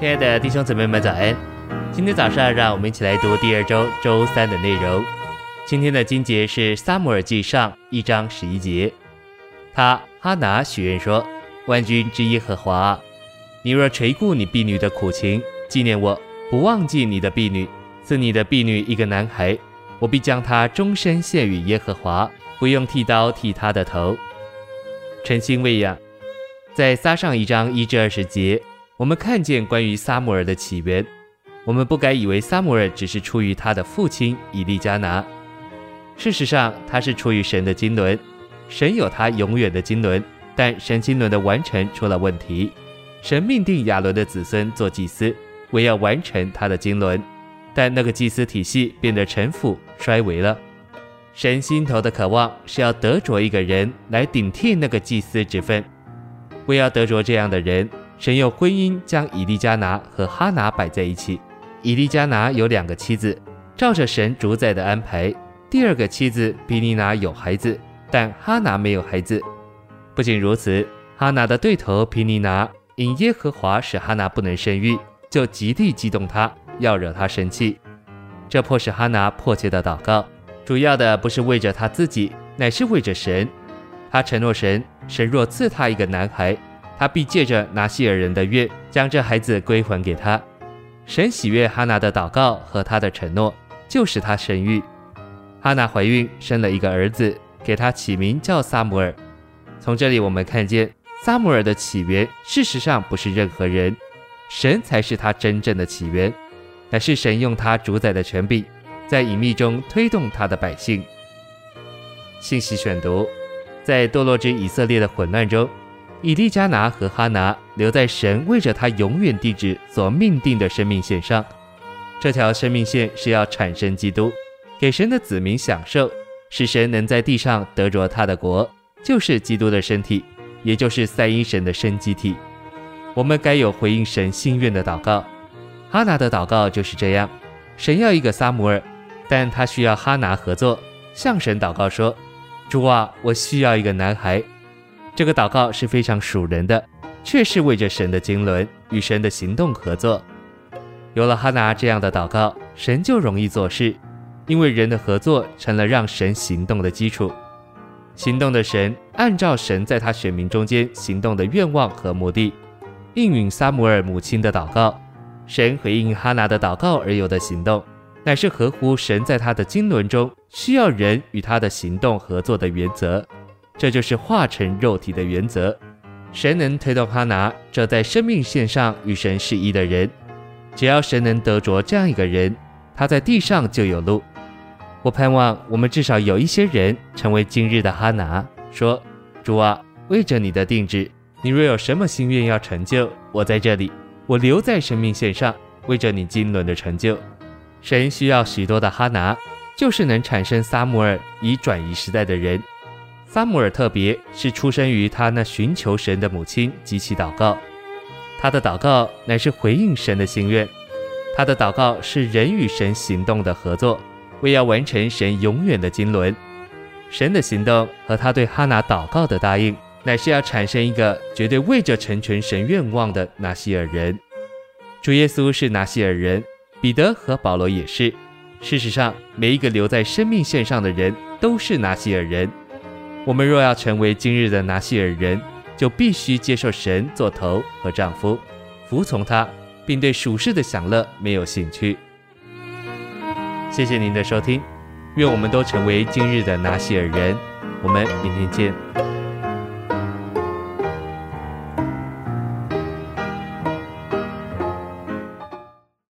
亲爱的弟兄姊妹们，早安！今天早上，让我们一起来读第二周周三的内容。今天的经节是《撒母耳记上》一章十一节。他哈拿许愿说：“万军之耶和华，你若垂顾你婢女的苦情，纪念我，不忘记你的婢女，赐你的婢女一个男孩，我必将他终身献与耶和华，不用剃刀剃他的头。”诚心喂养，在撒上一章一至二十节，我们看见关于撒母耳的起源。我们不该以为撒母耳只是出于他的父亲以利加拿，事实上他是出于神的经纶。神有他永远的经纶，但神经纶的完成出了问题。神命定亚伦的子孙做祭司，为要完成他的经纶，但那个祭司体系变得陈腐衰微了。神心头的渴望是要得着一个人来顶替那个祭司之分，为要得着这样的人，神用婚姻将以利加拿和哈拿摆在一起。以利加拿有两个妻子，照着神主宰的安排。第二个妻子比尼拿有孩子，但哈拿没有孩子。不仅如此，哈拿的对头比尼拿因耶和华使哈拿不能生育，就极力激动他，要惹他生气。这迫使哈拿迫切的祷告。主要的不是为着他自己，乃是为着神。他承诺神，神若赐他一个男孩，他必借着拿细耳人的约，将这孩子归还给他。神喜悦哈拿的祷告和他的承诺，就使他生育。哈拿怀孕，生了一个儿子，给他起名叫撒母耳。从这里我们看见，撒母耳的起源，事实上不是任何人，神才是他真正的起源，乃是神用他主宰的权柄。在隐秘中推动他的百姓。信息选读：在堕落之以色列的混乱中，以利加拿和哈拿留在神为着他永远地址所命定的生命线上。这条生命线是要产生基督，给神的子民享受，使神能在地上得着他的国，就是基督的身体，也就是三一神的生机体。我们该有回应神心愿的祷告。哈拿的祷告就是这样：神要一个撒母耳。但他需要哈拿合作，向神祷告说：“主啊，我需要一个男孩。”这个祷告是非常属人的，却是为着神的经纶与神的行动合作。有了哈拿这样的祷告，神就容易做事，因为人的合作成了让神行动的基础。行动的神按照神在他选民中间行动的愿望和目的，应允撒母耳母亲的祷告，神回应哈拿的祷告而有的行动。乃是合乎神在他的经纶中需要人与他的行动合作的原则，这就是化成肉体的原则。神能推动哈拿这在生命线上与神是一的人，只要神能得着这样一个人，他在地上就有路。我盼望我们至少有一些人成为今日的哈拿，说：“主啊，为着你的定旨，你若有什么心愿要成就，我在这里，我留在生命线上，为着你经纶的成就。”神需要许多的哈拿，就是能产生撒母耳以转移时代的人。撒母耳特别是出生于他那寻求神的母亲及其祷告，他的祷告乃是回应神的心愿，他的祷告是人与神行动的合作，为要完成神永远的经纶。神的行动和他对哈拿祷告的答应，乃是要产生一个绝对为着成全神愿望的拿西尔人。主耶稣是拿西尔人。彼得和保罗也是。事实上，每一个留在生命线上的人都是拿西尔人。我们若要成为今日的拿西尔人，就必须接受神做头和丈夫，服从他，并对属世的享乐没有兴趣。谢谢您的收听，愿我们都成为今日的拿西尔人。我们明天见。